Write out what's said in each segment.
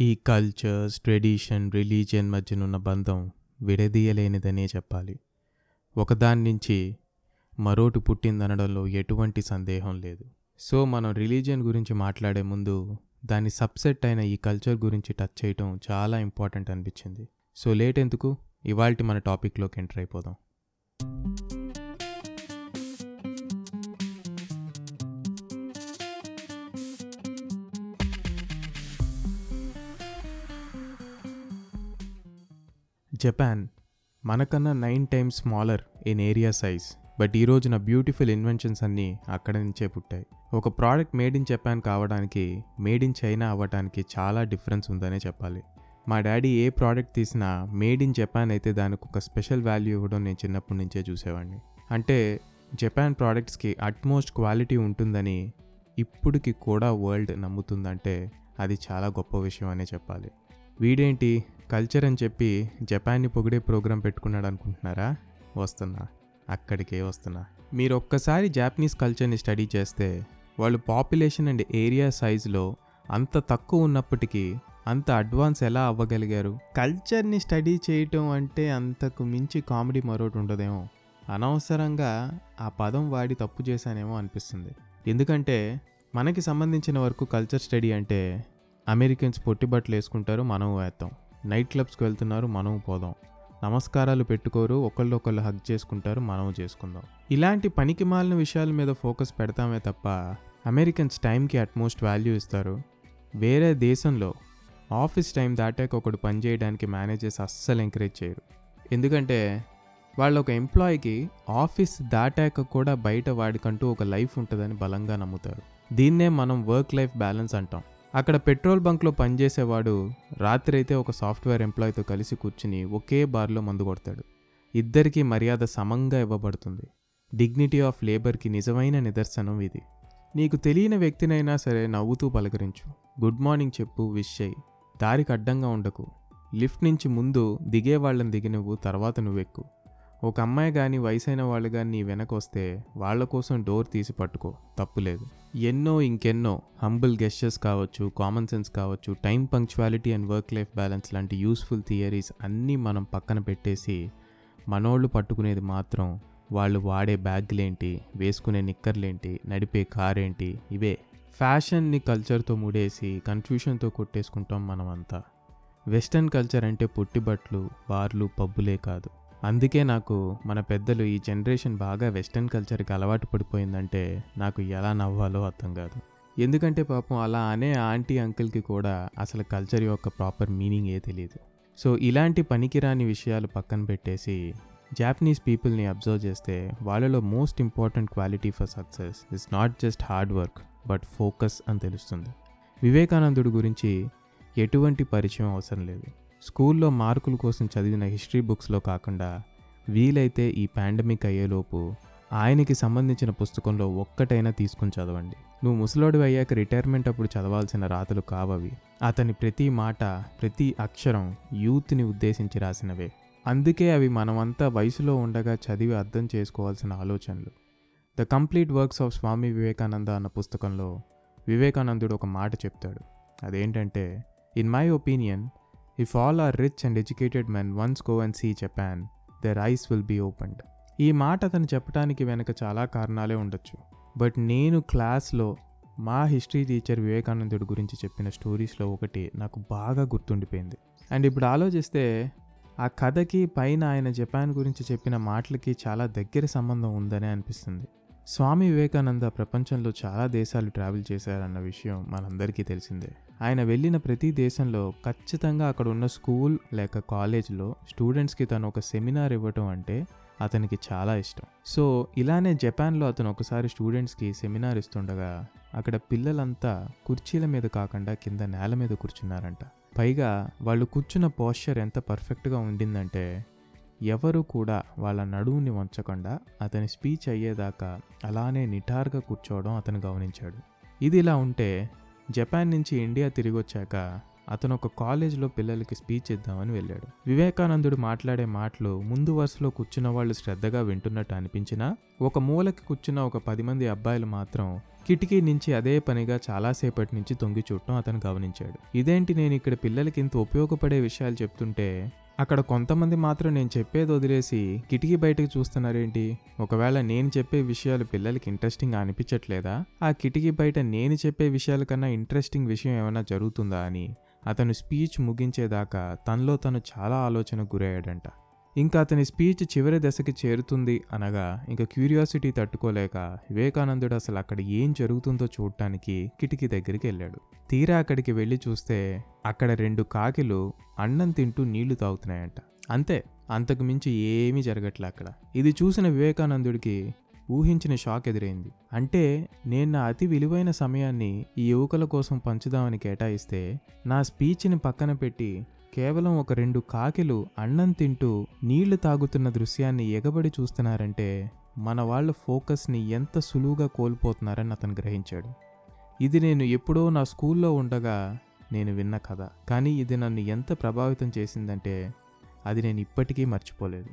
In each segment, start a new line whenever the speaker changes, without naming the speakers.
ఈ cultures tradition religion మధ్యనున్న బంధం విడదీయలేనిదనే చెప్పాలి. ఒకదాని నుంచి మరోటి పుట్టిందనడంలో ఎటువంటి సందేహం లేదు. సో మనం రిలీజియన్ గురించి మాట్లాడే ముందు దాని సబ్సెట్ అయిన ఈ కల్చర్ గురించి టచ్ చేయటం చాలా ఇంపార్టెంట్ అనిపించింది. సో లేట్ ఎందుకు? ఇవాళ మన టాపిక్లోకి ఎంటర్ అయిపోదాం. జపాన్ మనకన్నా nine times smaller in area size but ఈ రోజున బ్యూటిఫుల్ ఇన్వెన్షన్స్ అన్నీ అక్కడ నుంచే పుట్టాయి. ఒక ప్రోడక్ట్ మేడ్ ఇన్ జపాన్ కావడానికి మేడ్ ఇన్ చైనా అవ్వడానికి చాలా డిఫరెన్స్ ఉందనే చెప్పాలి. మా డాడీ ఏ ప్రోడక్ట్ తీసినా మేడ్ ఇన్ జపాన్ అయితే దానికి ఒక స్పెషల్ వాల్యూ ఇవ్వడం నేను చిన్నప్పటి నుంచే చూసేవాడిని. అంటే జపాన్ ప్రోడక్ట్స్కి అట్మోస్ట్ క్వాలిటీ ఉంటుందని ఇప్పటికి కూడా వరల్డ్ నమ్ముతుందంటే అది చాలా గొప్ప విషయం అనే చెప్పాలి. వీడేంటి? కల్చర్ అని చెప్పి జపాన్ని పొగిడే ప్రోగ్రాం పెట్టుకున్నాడు అనుకుంటున్నారా? వస్తున్నా. అక్కడికే వస్తున్నా. మీరు ఒక్కసారి జాపనీస్ కల్చర్ని స్టడీ చేస్తే వాళ్ళు పాపులేషన్ అండ్ ఏరియా సైజులో అంత తక్కువ ఉన్నప్పటికీ అంత అడ్వాన్స్ ఎలా అవ్వగలిగారు? కల్చర్ని స్టడీ చేయటం అంటే అంతకు మించి కామెడీ మరొకటి ఉండదేమో. అనవసరంగా ఆ పదం వాడి తప్పు చేశానేమో అనిపిస్తుంది. ఎందుకంటే మనకి సంబంధించిన వరకు కల్చర్ స్టడీ అంటే అమెరికన్స్ పొట్టిబట్టలు వేసుకుంటారు మనం వేస్తాం నైట్ క్లబ్స్కి వెళ్తున్నారు మనం పోదాం. నమస్కారాలు పెట్టుకోరు ఒకళ్ళొకళ్ళు హగ్ చేసుకుంటారు మనం చేసుకుందాం. ఇలాంటి పనికి మాలిన విషయాల మీద ఫోకస్ పెడతామే తప్ప అమెరికన్స్ టైంకి అట్మోస్ట్ వాల్యూ ఇస్తారు. వేరే దేశంలో ఆఫీస్ టైం దాటాక ఒకడు పని చేయడానికి మేనేజర్స్ అస్సలు ఎంకరేజ్ చేయరు. ఎందుకంటే వాళ్ళ ఒక ఎంప్లాయీకి ఆఫీస్ దాటాక కూడా బయట వాడికంటూ ఒక లైఫ్ ఉంటుందని బలంగా నమ్ముతారు. దీన్నే మనం వర్క్ లైఫ్ బ్యాలెన్స్ అంటాం. అక్కడ పెట్రోల్ బంక్లో పనిచేసేవాడు రాత్రి అయితే ఒక సాఫ్ట్వేర్ ఎంప్లాయ్తో కలిసి కూర్చుని ఒకే బార్లో మందు కొడతాడు. ఇద్దరికీ మర్యాద సమంగా ఇవ్వబడుతుంది. డిగ్నిటీ ఆఫ్ లేబర్కి నిజమైన నిదర్శనం ఇది. నీకు తెలియని వ్యక్తినైనా సరే నవ్వుతూ పలకరించు. గుడ్ మార్నింగ్ చెప్పు విష్ చేయి. దారికి అడ్డంగా ఉండకు. లిఫ్ట్ నుంచి ముందు దిగే వాళ్ళని దిగి నువ్వు తర్వాత నువ్వెక్కు. ఒక అమ్మాయి కానీ వయసైన వాళ్ళు కానీ నీ వెనకొస్తే వాళ్ళ కోసం డోర్ తీసి పట్టుకో. తప్పులేదు ఎన్నో ఇంకెన్నో హంబుల్ గెస్టర్స్ కావచ్చు కామన్ సెన్స్ కావచ్చు time punctuality and work life balance లాంటి యూస్ఫుల్ థియరీస్ అన్నీ మనం పక్కన పెట్టేసి మనోళ్ళు పట్టుకునేది మాత్రం వాళ్ళు వాడే బ్యాగ్లేంటి వేసుకునే నిక్కర్లేంటి నడిపే కారేంటి ఏంటి ఇవే. ఫ్యాషన్ని కల్చర్తో ముడేసి కన్ఫ్యూషన్తో కొట్టేసుకుంటాం మనమంతా. వెస్టర్న్ కల్చర్ అంటే పొట్టిబట్లు బార్లు పబ్బులే కాదు. అందుకే నాకు మన పెద్దలు ఈ జనరేషన్ బాగా వెస్టర్న్ కల్చర్కి అలవాటు పడిపోయిందంటే నాకు ఎలా నవ్వాలో అర్థం కాదు. ఎందుకంటే పాపం అలా అనే ఆంటీ అంకిల్కి కూడా అసలు కల్చర్ యొక్క ప్రాపర్ మీనింగ్ ఏ తెలియదు సో ఇలాంటి పనికిరాని విషయాలు పక్కన పెట్టేసి జాపనీస్ పీపుల్ని అబ్జర్వ్ చేస్తే వాళ్ళలో most important quality for success is not just hard work but focus అని తెలుస్తుంది. వివేకానందుడు గురించి ఎటువంటి పరిచయం అవసరం లేదు. స్కూల్లో మార్కుల కోసం చదివిన హిస్టరీ బుక్స్లో కాకుండా వీలైతే ఈ పాండమిక్ అయ్యేలోపు ఆయనకి సంబంధించిన పుస్తకంలో ఒక్కటైనా తీసుకుని చదవండి. నువ్వు ముసలోడు అయ్యాక రిటైర్మెంట్ అప్పుడు చదవాల్సిన రాతలు కావవి. అతని ప్రతి మాట ప్రతి అక్షరం యూత్ని ఉద్దేశించి రాసినవే. అందుకే అవి మనమంతా వయసులో ఉండగా చదివి అర్థం చేసుకోవాల్సిన ఆలోచనలు. The complete works of Swami Vivekananda అన్న పుస్తకంలో వివేకానందుడు ఒక మాట చెప్తాడు. అదేంటంటే in my opinion if all our rich and educated men once go and see Japan their eyes will be opened ఈ మాట అతను చెప్పడానికి వెనక చాలా కారణాలే ఉండొచ్చు. బట్ నేను క్లాస్లో మా హిస్టరీ టీచర్ వివేకానందుడి గురించి చెప్పిన స్టోరీస్లో ఒకటి నాకు బాగా గుర్తుండిపోయింది. అండ్ ఇప్పుడు ఆలోచిస్తే ఆ కథకి పైన ఆయన జపాన్ గురించి చెప్పిన మాటలకి చాలా దగ్గర సంబంధం ఉందనే అనిపిస్తుంది. స్వామి వివేకానంద ప్రపంచంలో చాలా దేశాలు ట్రావెల్ చేశారన్న విషయం మనందరికీ తెలిసిందే. ఆయన వెళ్ళిన ప్రతి దేశంలో ఖచ్చితంగా అక్కడ ఉన్న స్కూల్ లేక కాలేజ్లో స్టూడెంట్స్కి తను ఒక సెమినార్ ఇవ్వటం అంటే అతనికి చాలా ఇష్టం. సో ఇలానే జపాన్లో అతను ఒకసారి స్టూడెంట్స్కి సెమినార్ ఇస్తుండగా అక్కడ పిల్లలంతా కుర్చీల మీద కాకుండా కింద నేల మీద కూర్చున్నారంట. పైగా వాళ్ళు కూర్చున్న పోస్చర్ ఎంత పర్ఫెక్ట్గా ఉండిందంటే ఎవరు కూడా వాళ్ళ నడువుని వంచకుండా అతని స్పీచ్ అయ్యేదాకా అలానే నిటారుగా కూర్చోవడం అతను గమనించాడు. ఇది ఇలా ఉంటే జపాన్ నుంచి ఇండియా తిరిగి వచ్చాక అతను ఒక కాలేజ్లో పిల్లలకి స్పీచ్ ఇద్దామని వెళ్ళాడు. వివేకానందుడు మాట్లాడే మాటలు ముందు వరుసలో కూర్చున్న వాళ్ళు శ్రద్ధగా వింటున్నట్టు అనిపించినా ఒక మూలకి కూర్చున్న ఒక పది మంది అబ్బాయిలు మాత్రం కిటికీ నుంచి అదే పనిగా చాలాసేపటి నుంచి తొంగి చూడటం అతను గమనించాడు. ఇదేంటి నేను ఇక్కడ పిల్లలకి ఇంత ఉపయోగపడే విషయాలు చెప్తుంటే అక్కడ కొంతమంది మాత్రం నేను చెప్పేది వదిలేసి కిటికీ బయటకు చూస్తున్నారేంటి? ఒకవేళ నేను చెప్పే విషయాలు పిల్లలకి ఇంట్రెస్టింగ్ అనిపించట్లేదా? ఆ కిటికీ బయట నేను చెప్పే విషయాల కన్నా ఇంట్రెస్టింగ్ విషయం ఏమైనా జరుగుతుందా అని అతను స్పీచ్ ముగించేదాకా తనలో తను చాలా ఆలోచన గురయ్యాడంట. ఇంకా అతని స్పీచ్ చివరి దశకి చేరుతుంది అనగా ఇంకా క్యూరియాసిటీ తట్టుకోలేక వివేకానందుడు అసలు అక్కడ ఏం జరుగుతుందో చూడటానికి కిటికీ దగ్గరికి వెళ్ళాడు. తీరా అక్కడికి వెళ్ళి చూస్తే అక్కడ రెండు కాకిలు అన్నం తింటూ నీళ్ళు తాగుతున్నాయంట. అంతే అంతకు మించి ఏమీ జరగట్లే అక్కడ. ఇది చూసిన వివేకానందుడికి ఊహించిన షాక్ ఎదురైంది. అంటే నేను నా అతి విలువైన సమయాన్ని ఈ యువకుల కోసం పంచుదామని కేటాయిస్తే నా స్పీచ్ని పక్కన పెట్టి కేవలం ఒక రెండు కాకిలు అన్నం తింటూ నీళ్ళు తాగుతున్న దృశ్యాన్ని ఎగబడి చూస్తున్నారంటే మన వాళ్ళ ఫోకస్ని ఎంత సులువుగా కోల్పోతున్నారని అతను గ్రహించాడు. ఇది నేను ఎప్పుడో నా స్కూల్లో ఉండగా నేను విన్న కథ. కానీ ఇది నన్ను ఎంత ప్రభావితం చేసిందంటే అది నేను ఇప్పటికీ మర్చిపోలేదు.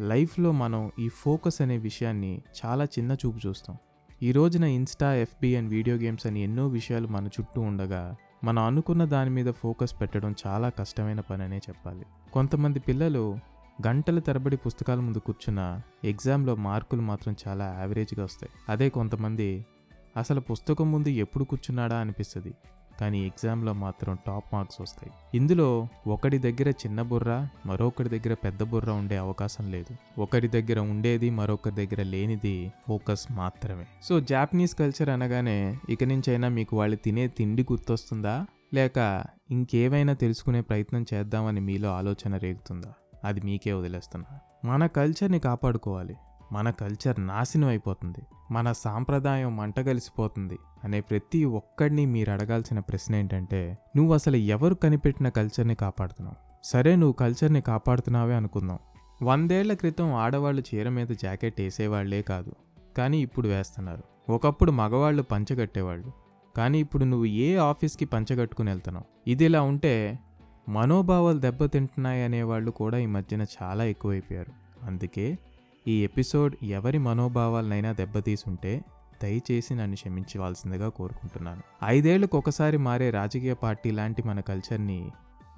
లైఫ్లో మనం ఈ ఫోకస్ అనే విషయాన్ని చాలా చిన్న చూపు చూస్తాం. ఈ రోజున Insta FB and video games అని ఎన్నో విషయాలు మన చుట్టూ ఉండగా మనం అనుకున్న దాని మీద ఫోకస్ పెట్టడం చాలా కష్టమైన పని అనే చెప్పాలి. కొంతమంది పిల్లలు గంటల తరబడి పుస్తకాల ముందు కూర్చున్న ఎగ్జామ్లో మార్కులు మాత్రం చాలా యావరేజ్గా వస్తాయి. అదే కొంతమంది అసలు పుస్తకం ముందు ఎప్పుడు కూర్చున్నాడా అనిపిస్తుంది. కానీ ఎగ్జామ్లో మాత్రం టాప్ మార్క్స్ వస్తాయి. ఇందులో ఒకటి దగ్గర చిన్న బుర్ర మరొకరి దగ్గర పెద్ద బుర్ర ఉండే అవకాశం లేదు. ఒకరి దగ్గర ఉండేది మరొకరి దగ్గర లేనిది ఫోకస్ మాత్రమే. సో జాపనీస్ కల్చర్ అనగానే ఇక నుంచైనా మీకు వాళ్ళు తినే తిండి గుర్తొస్తుందా? లేక ఇంకేమైనా తెలుసుకునే ప్రయత్నం చేద్దామని మీలో ఆలోచన రేగుతుందా? అది మీకే వదిలేస్తున్నా. మన కల్చర్ని కాపాడుకోవాలి. మన కల్చర్ నాశనం అయిపోతుంది. మన సాంప్రదాయం మంటగలిసిపోతుంది అనే ప్రతి ఒక్కడిని మీరు అడగాల్సిన ప్రశ్న ఏంటంటే నువ్వు అసలు ఎవరు కనిపెట్టిన కల్చర్ని కాపాడుతున్నావు? సరే నువ్వు కల్చర్ని కాపాడుతున్నావే అనుకుందాం. వందేళ్ళ క్రితం ఆడవాళ్ళు చీర మీద జాకెట్ వేసేవాళ్ళే కాదు. కానీ ఇప్పుడు వేస్తున్నారు. ఒకప్పుడు మగవాళ్ళు పంచగట్టేవాళ్ళు కానీ ఇప్పుడు నువ్వు ఏ ఆఫీస్కి పంచగట్టుకుని వెళ్తున్నావు? ఇది ఇలా ఉంటే మనోభావాలు దెబ్బతింటున్నాయి అనేవాళ్ళు కూడా ఈ మధ్యన చాలా ఎక్కువైపోయారు. అందుకే ఈ ఎపిసోడ్ ఎవరి మనోభావాలనైనా దెబ్బతీసుంటే దయచేసి నన్ను క్షమించవలసిందిగా కోరుకుంటున్నాను. ఐదేళ్ళకు ఒకసారి మారే రాజకీయ పార్టీ లాంటి మన కల్చర్ని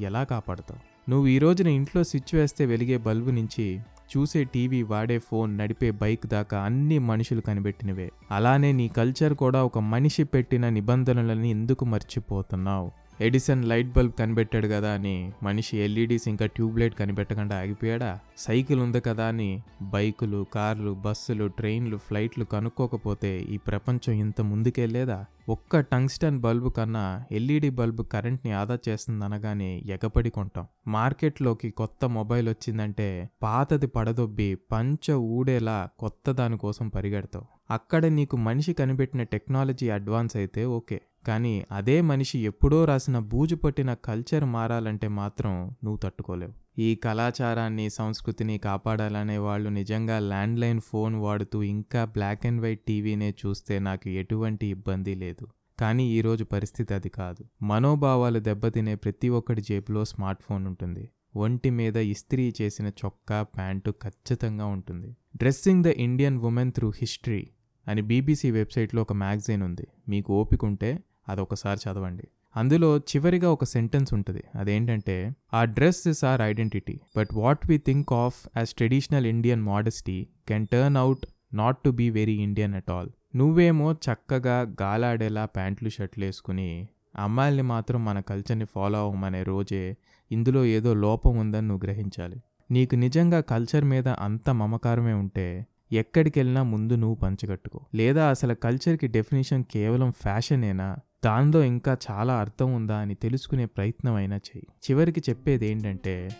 ఎలా కాపాడతావు? నువ్వు ఈ రోజున ఇంట్లో స్విచ్ వేస్తే వెలిగే బల్బు నుంచి చూసే టీవీ వాడే ఫోన్ నడిపే బైక్ దాకా అన్ని మనుషులు కనిపెట్టినవే. అలానే నీ కల్చర్ కూడా ఒక మనిషి పెట్టిన నిబంధనలని ఎందుకు మర్చిపోతున్నావు? ఎడిసన్ లైట్ బల్బ్ కనిపెట్టాడు కదా అని మనిషి ఎల్ఈడీస్ ఇంకా ట్యూబ్లైట్ కనిపెట్టకుండా ఆగిపోయాడా? సైకిల్ ఉంది కదా అని బైకులు కార్లు బస్సులు ట్రైన్లు ఫ్లైట్లు కనుక్కోకపోతే ఈ ప్రపంచం ఇంత ముందుకెళ్ళేదా? ఒక్క టంగ్స్టన్ బల్బు కన్నా ఎల్ఈడి బల్బు కరెంట్ని ఆదా చేస్తుందనగానే ఎగపడి కొంటాం. మార్కెట్లోకి కొత్త మొబైల్ వచ్చిందంటే పాతది పడదొబ్బి పంచ ఊడేలా కొత్త దానికోసం పరిగెడతావు అక్కడ నీకు మనిషి కనిపెట్టిన టెక్నాలజీ అడ్వాన్స్ అయితే ఓకే. కానీ అదే మనిషి ఎప్పుడో రాసిన బూజు పట్టిన కల్చర్ మారాలంటే మాత్రం నువ్వు తట్టుకోలేవు. ఈ కళాచారాన్ని సంస్కృతిని కాపాడాలనే వాళ్ళు నిజంగా ల్యాండ్లైన్ ఫోన్ వాడుతూ ఇంకా బ్లాక్ అండ్ వైట్ టీవీనే చూస్తే నాకు ఎటువంటి ఇబ్బంది లేదు. కానీ ఈరోజు పరిస్థితి అది కాదు. మనోభావాలు దెబ్బతినే ప్రతి ఒక్కటి జేబులో స్మార్ట్ ఫోన్ ఉంటుంది. ఒంటి మీద ఇస్త్రీ చేసిన చొక్కా ప్యాంటు ఖచ్చితంగా ఉంటుంది. Dressing the Indian women through history. అని బీబీసీ వెబ్సైట్లో ఒక మ్యాగజైన్ ఉంది. మీకు ఓపిక ఉంటే అదొకసారి చదవండి. అందులో చివరిగా ఒక సెంటెన్స్ ఉంటుంది. అదేంటంటే ఆ dress is our identity but what we think of as traditional Indian modesty can turn out not to be very Indian at all నువ్వేమో చక్కగా గాలాడేలా ప్యాంట్లు షర్ట్లు వేసుకుని అమ్మాయిల్ని మాత్రం మన కల్చర్ని ఫాలో అవ్వమనే రోజే ఇందులో ఏదో లోపం ఉందని నువ్వు గ్రహించాలి. నీకు నిజంగా కల్చర్ మీద అంత మమకారమే ఉంటే ఎక్కడికి వెళ్ళినా ముందు నువ్వు పంచగట్టుకో. లేదా అసలు కల్చర్కి డెఫినేషన్ కేవలం ఫ్యాషనేనా? దానిలో ఇంకా చాలా అర్థం ఉందా అని తెలుసుకునే ప్రయత్నం అయినా చెయ్యి. చివరికి చెప్పేది ఏంటంటే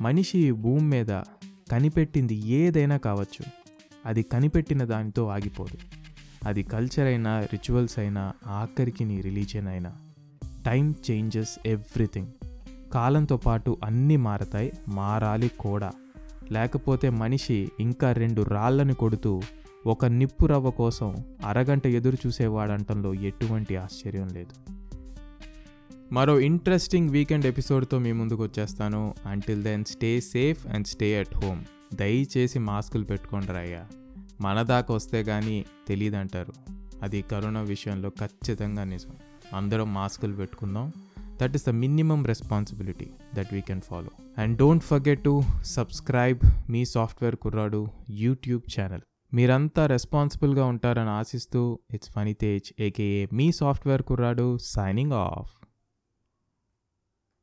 మనిషి భూమి మీద కనిపెట్టింది ఏదైనా కావచ్చు. అది కనిపెట్టిన దానితో ఆగిపోదు. అది కల్చర్ అయినా రిచువల్స్ అయినా ఆఖరికి నీ రిలీజియన్ అయినా. Time changes everything. కాలంతో పాటు అన్నీ మారతాయి మారాలి కూడా. లేకపోతే మనిషి ఇంకా రెండు రాళ్ళను కొడుతూ ఒక నిప్పు రవ్వ కోసం అరగంట ఎదురు చూసేవాడంటంలో ఎటువంటి ఆశ్చర్యం లేదు. మరో ఇంట్రెస్టింగ్ వీకెండ్ ఎపిసోడ్తో మీ ముందుకు వచ్చేస్తాను until then stay safe and stay at home దయచేసి మాస్కులు పెట్టుకోండి రాయ్యా. మన దాకా వస్తే కానీ తెలియదంటారు అది కరోనా విషయంలో ఖచ్చితంగా నిజం. అందరం మాస్కులు పెట్టుకుందాం. That is the minimum responsibility that we can follow and don't forget to subscribe me software కుర్రాడు యూట్యూబ్ ఛానల్ మీరంతా రెస్పాన్సిబుల్గా ఉంటారని ఆశిస్తూ ఇట్స్ ఫనీ తేజ్ ఏకేఏ మీ సాఫ్ట్వేర్ కుర్రాడు సైనింగ్ ఆఫ్